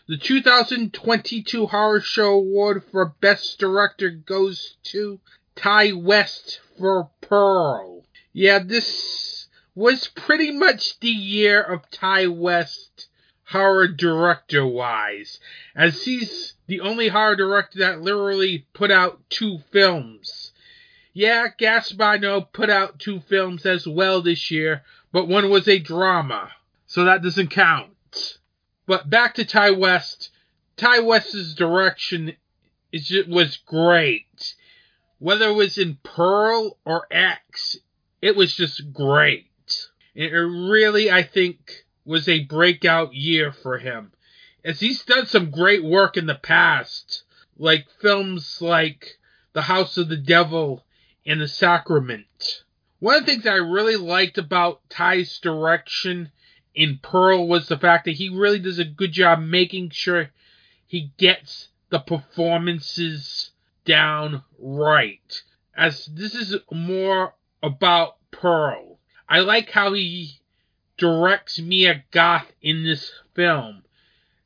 The 2022 Horror Show Award for Best Director goes to Ti West for Pearl. Yeah, this was pretty much the year of Ti West horror director wise, as he's the only horror director that literally put out two films. Yeah, Gaspar put out two films as well this year, but one was a drama, so that doesn't count. But back to Ti West. Ti West's direction is, was great. Whether it was in Pearl or X, it was just great. And It really, I think, was a breakout year for him. As he's done some great work in the past, like films like The House of the Devil and The Sacrament. One of the things I really liked about Ti's direction in Pearl was the fact that he really does a good job making sure he gets the performances down right. As this is more about Pearl. I like how he directs Mia Goth in this film,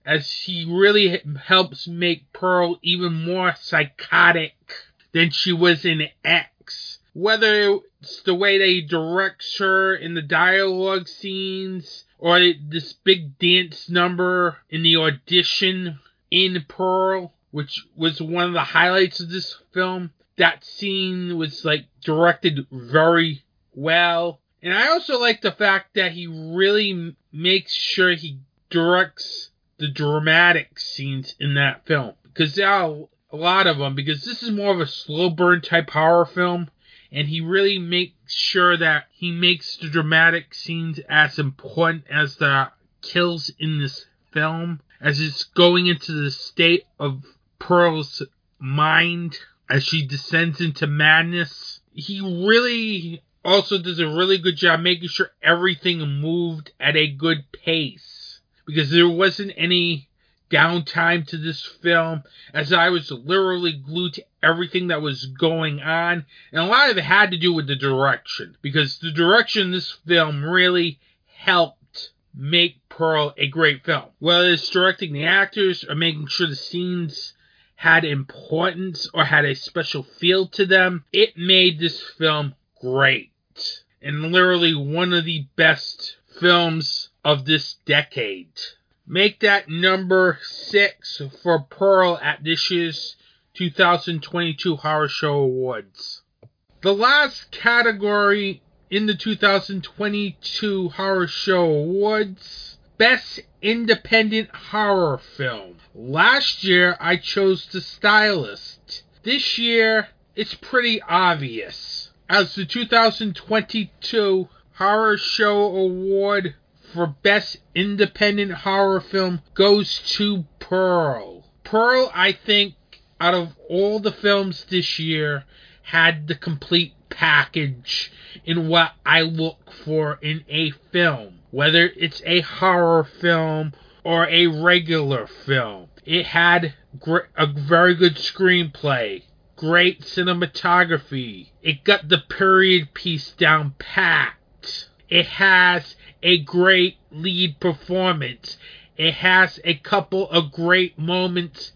as he really helps make Pearl even more psychotic than she was in X. Whether it's the way they directs her in the dialogue scenes, or this big dance number in the audition in Pearl, which was one of the highlights of this film. That scene was like directed very well. And I also like the fact that he really makes sure he directs the dramatic scenes in that film. Because there are a lot of them, because this is more of a slow burn type horror film. And he really makes sure that he makes the dramatic scenes as important as the kills in this film. As it's going into the state of Pearl's mind as she descends into madness. He really also does a really good job making sure everything moved at a good pace because there wasn't any downtime to this film as I was literally glued to everything that was going on. And a lot of it had to do with the direction because the direction this film really helped make Pearl a great film. Whether it's directing the actors or making sure the scenes had importance or had a special feel to them, it made this film great. And literally one of the best films of this decade. Make that number six for Pearl at this year's 2022 Horror Show Awards. The last category in the 2022 Horror Show Awards Best Independent Horror Film. Last year I chose The Stylist. This year it's pretty obvious. As the 2022 Horror Show Award for Best Independent Horror Film goes to Pearl. Pearl, I think, out of all the films this year, had the complete package in what I look for in a film. Whether it's a horror film or a regular film. It had a very good screenplay, great cinematography. It got the period piece down pat. It has a great lead performance. It has a couple of great moments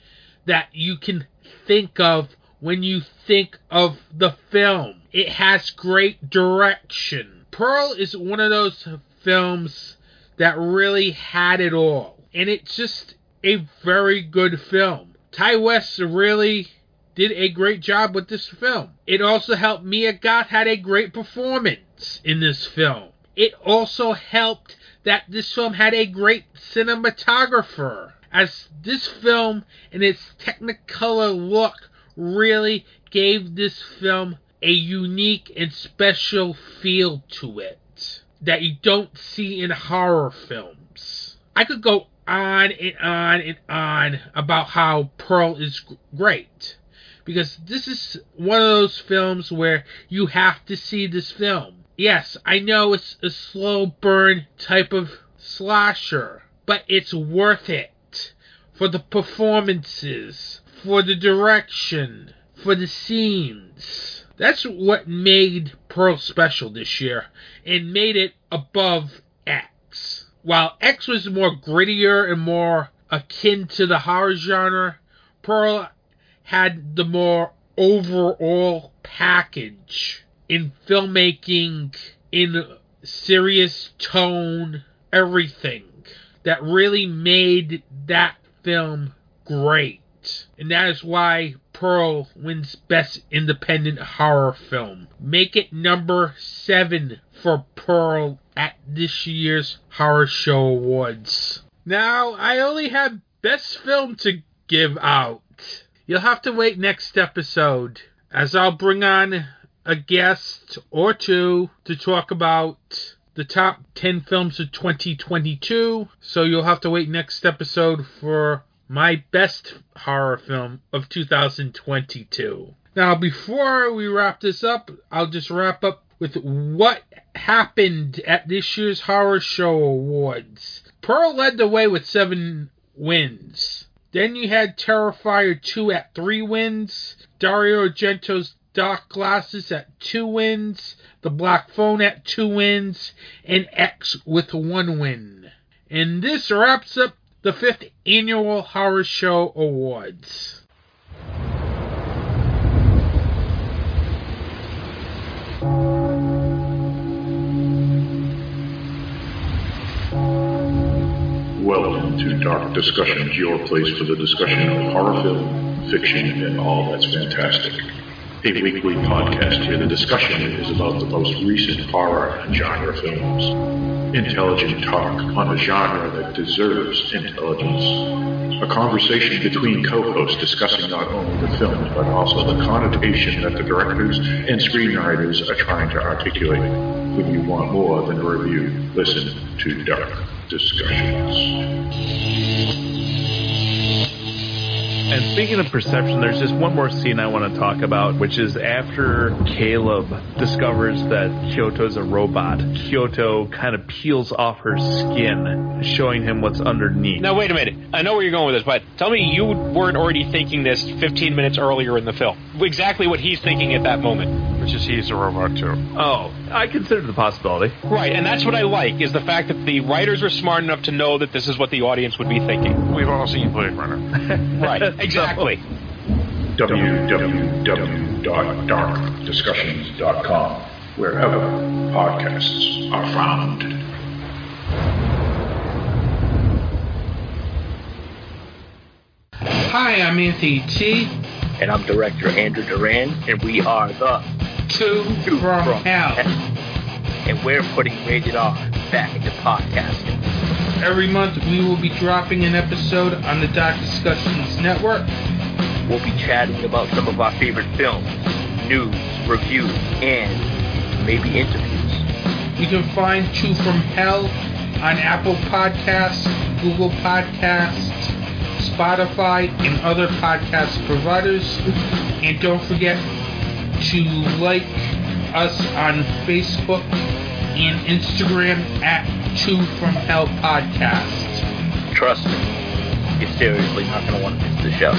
that you can think of when you think of the film. It has great direction. Pearl is one of those films that really had it all. And it's just a very good film. Ti West really did a great job with this film. It also helped Mia Goth had a great performance in this film. It also helped that this film had a great cinematographer, as this film and its Technicolor look really gave this film a unique and special feel to it that you don't see in horror films. I could go on and on and on about how Pearl is great because this is one of those films where you have to see this film yes, I know it's a slow burn type of slasher, but it's worth it for the performances, for the direction, for the scenes. That's what made Pearl special this year and made it above X. While X was more grittier and more akin to the horror genre, Pearl had the more overall package in filmmaking, in serious tone, everything that really made that film great. And that is why Pearl wins Best Independent Horror Film. Make it number seven for Pearl at this year's Horror Show Awards. Now, I only have Best Film to give out. You'll have to wait next episode as I'll bring on a guest or two to talk about the top 10 films of 2022. So you'll have to wait next episode for my best horror film of 2022. Now, before we wrap this up, I'll just wrap up with what happened at this year's Horror Show Awards. Pearl led the way with seven wins. Then you had Terrifier 2 at three wins. Dario Argento's Dark Glasses at two wins, The Black Phone at two wins, and X with one win. And this wraps up the fifth annual Horror Show Awards. Welcome to Dark Discussions, your place for the discussion of horror film, fiction, and all that's fantastic a weekly podcast where the discussion is about the most recent horror and genre films. Intelligent talk on a genre that deserves intelligence. A conversation between co-hosts discussing not only the film, but also the connotation that the directors and screenwriters are trying to articulate. When you want more than a review, listen to Dark Discussions. And speaking of perception, there's just one more scene I want to talk about, which is after Caleb discovers that Kyoko's a robot. Kyoko kind of peels off her skin, showing him what's underneath. Now, wait a minute. I know where you're going with this, but tell me you weren't already thinking this 15 minutes earlier in the film. Exactly what he's thinking at that moment. Which is he's a robot too. Oh, I considered the possibility. Right, and that's what I like, is the fact that the writers were smart enough to know that this is what the audience would be thinking. We've all seen Blade Runner. Right, exactly. www.darkdiscussions.com, wherever podcasts are found. Hi, I'm Anthony T. And I'm director Andrew Duran, and we are the Two Two from from Hell. and we're putting rated R back into podcasting. Every month we will be dropping an episode on the Dark Discussions Network. We'll be chatting about some of our favorite films, news, reviews, and maybe interviews. You can find Two from Hell on Apple Podcasts, Google Podcasts, Spotify, and other podcast providers. And don't forget to like us on Facebook and Instagram at Two from Hell Podcast. Trust me, you're seriously not going to want to miss the show.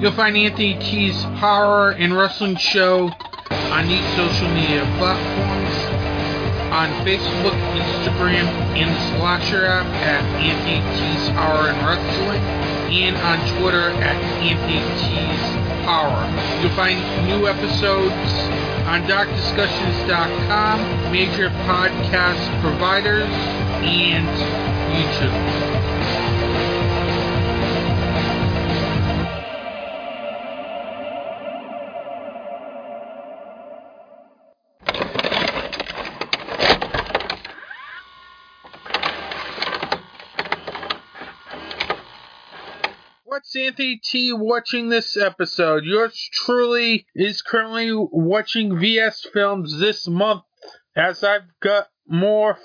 You'll find Anthony T's horror and wrestling show on these social media platforms on Facebook, Instagram, and the Slasher app at Anthony T's Horror and Wrestling, and on Twitter at T's Horror. You'll find new episodes on DarkDiscussions.com, major podcast providers, and YouTube. Anthony T watching this episode? Yours truly is currently watching VS films this month as I've got more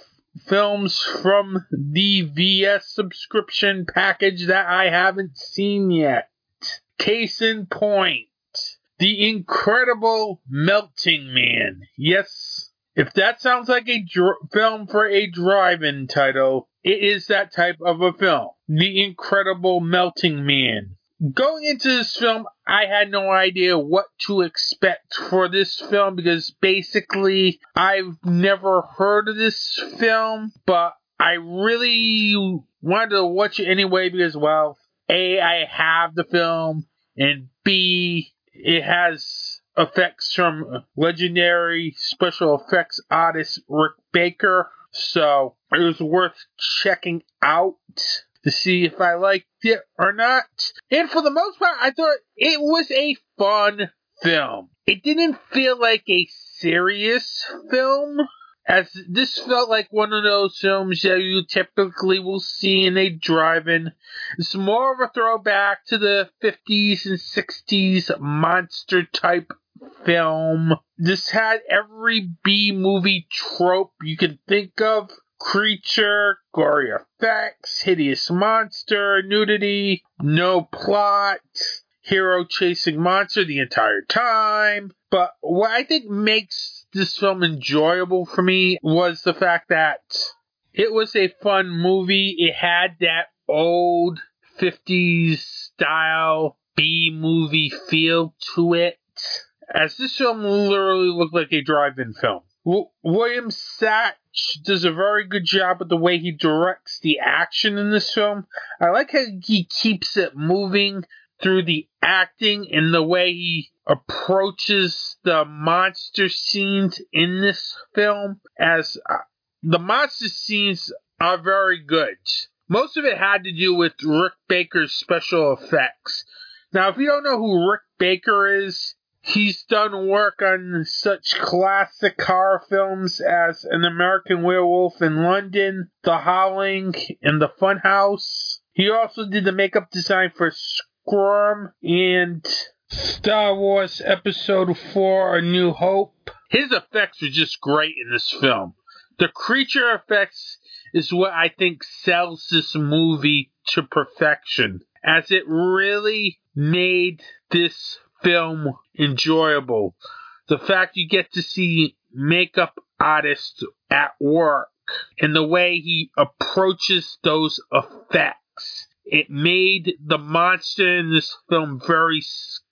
films from the VS subscription package that I haven't seen yet. Case in point, The Incredible Melting Man. Yes, if that sounds like a dr- film for a drive-in title, it is that type of a film. The Incredible Melting Man. Going into this film, I had no idea what to expect for this film because basically I've never heard of this film, but I really wanted to watch it anyway because, well, A, I have the film, and B, it has effects from legendary special effects artist Rick Baker. So it was worth checking out to see if I liked it or not. And for the most part, I thought it was a fun film. It didn't feel like a serious film. As this felt like one of those films that you typically will see in a drive-in. It's more of a throwback to the 50s and 60s monster type film. This had every B movie trope you can think of. Creature, gory effects, hideous monster, nudity, no plot, hero chasing monster the entire time. But what I think makes this film enjoyable for me was the fact that it was a fun movie. It had that old 50s style B movie feel to it. As this film literally looked like a drive-in film. W- William Sachs does a very good job with the way he directs the action in this film. I like how he keeps it moving through the acting and the way he approaches the monster scenes in this film as uh, the monster scenes are very good. Most of it had to do with Rick Baker's special effects. Now, if you don't know who Rick Baker is, he's done work on such classic horror films as An American Werewolf in London, The Howling, and The Funhouse. He also did the makeup design for Squirm and Star Wars Episode 4 A New Hope. His effects are just great in this film. The creature effects is what I think sells this movie to perfection, as it really made this film enjoyable. The fact you get to see makeup artists at work and the way he approaches those effects. It made the monster in this film very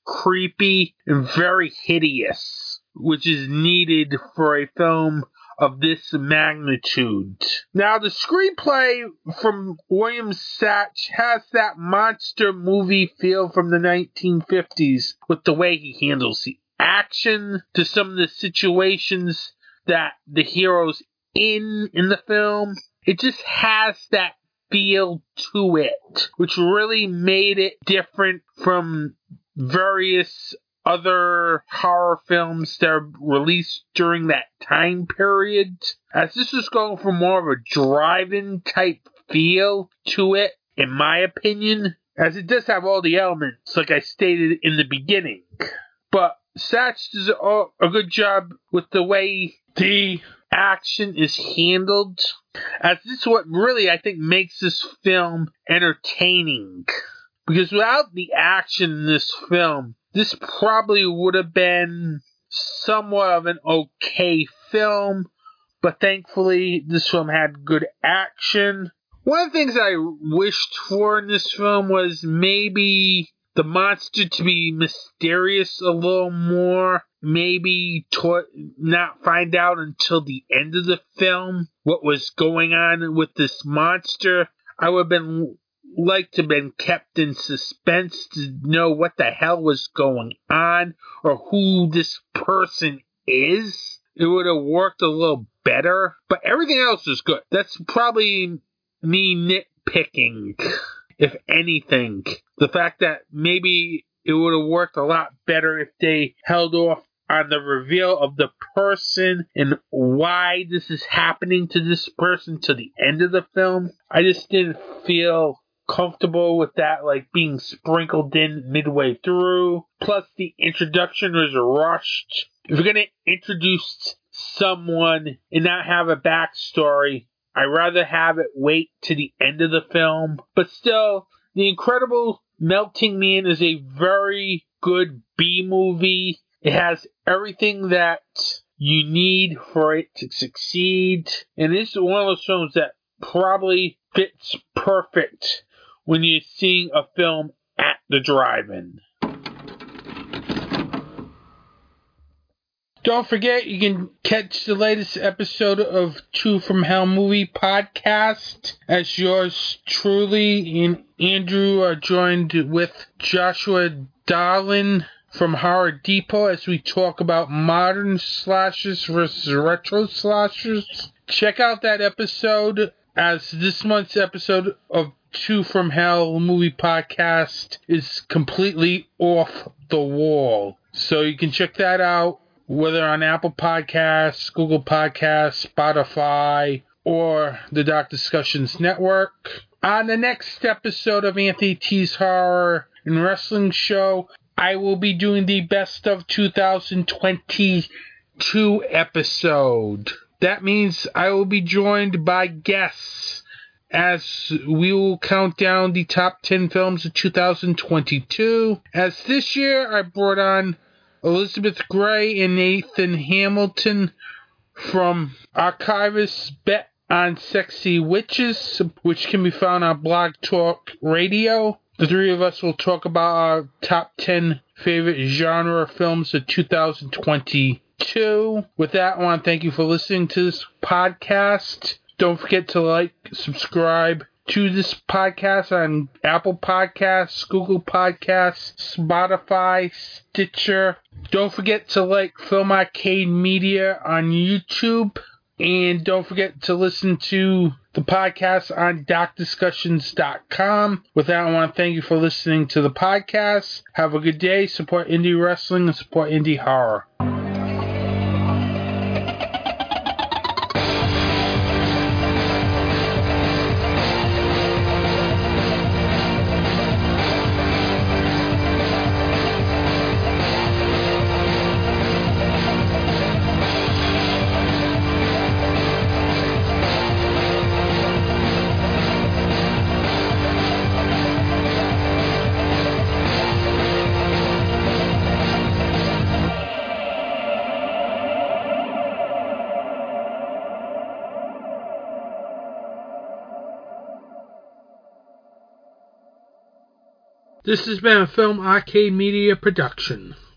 creepy and very hideous, which is needed for a film of this magnitude. Now, the screenplay from William Sachs has that monster movie feel from the 1950s with the way he handles the action to some of the situations that the heroes in in the film. It just has that feel to it, which really made it different from various other horror films that are released during that time period. As this is going for more of a drive-in type feel to it, in my opinion, as it does have all the elements, like I stated in the beginning. But Sachs does a, good job with the way the action is handled. As this is what really I think makes this film entertaining. Because without the action in this film, this probably would have been somewhat of an okay film, but thankfully this film had good action. One of the things I wished for in this film was maybe the monster to be mysterious a little more. Maybe to- not find out until the end of the film what was going on with this monster. I would have been like to have been kept in suspense to know what the hell was going on or who this person is. It would have worked a little better, but everything else is good. That's probably me nitpicking if anything. The fact that maybe it would have worked a lot better if they held off on the reveal of the person and why this is happening to this person to the end of the film. I just didn't feel comfortable with that like being sprinkled in midway through. Plus the introduction was rushed. If you're gonna introduce someone and not have a backstory, I'd rather have it wait to the end of the film. But still, The Incredible Melting Man is a very good B movie. It has everything that you need for it to succeed. And this is one of those films that probably fits perfect when you're seeing a film at the drive-in. Don't forget, you can catch the latest episode of Two from Hell Movie Podcast as yours truly and Andrew are joined with Joshua Darlin from Horror Depot as we talk about modern slashers versus retro slashers. Check out that episode as this month's episode of Two from Hell Movie Podcast is completely off the wall. So you can check that out whether on Apple Podcasts, Google Podcasts, Spotify, or the Dark Discussions Network. On the next episode of Anthony T's Horror and Wrestling Show, I will be doing the best of 2022 episode. That means I will be joined by guests as we will count down the top 10 films of 2022. As this year I brought on Elizabeth Gray and Nathan Hamilton from Archivist Bet on Sexy Witches, which can be found on Blog Talk Radio. The three of us will talk about our top 10 favorite genre films of 2022. With that, I want to thank you for listening to this podcast. Don't forget to like, subscribe to this podcast on Apple Podcasts, Google Podcasts, Spotify, Stitcher. Don't forget to like Film Arcade Media on YouTube. And don't forget to listen to the podcast on darkdiscussions.com. With that, I want to thank you for listening to the podcast. Have a good day. Support indie wrestling and support indie horror. This has been a Film Arcade Media production.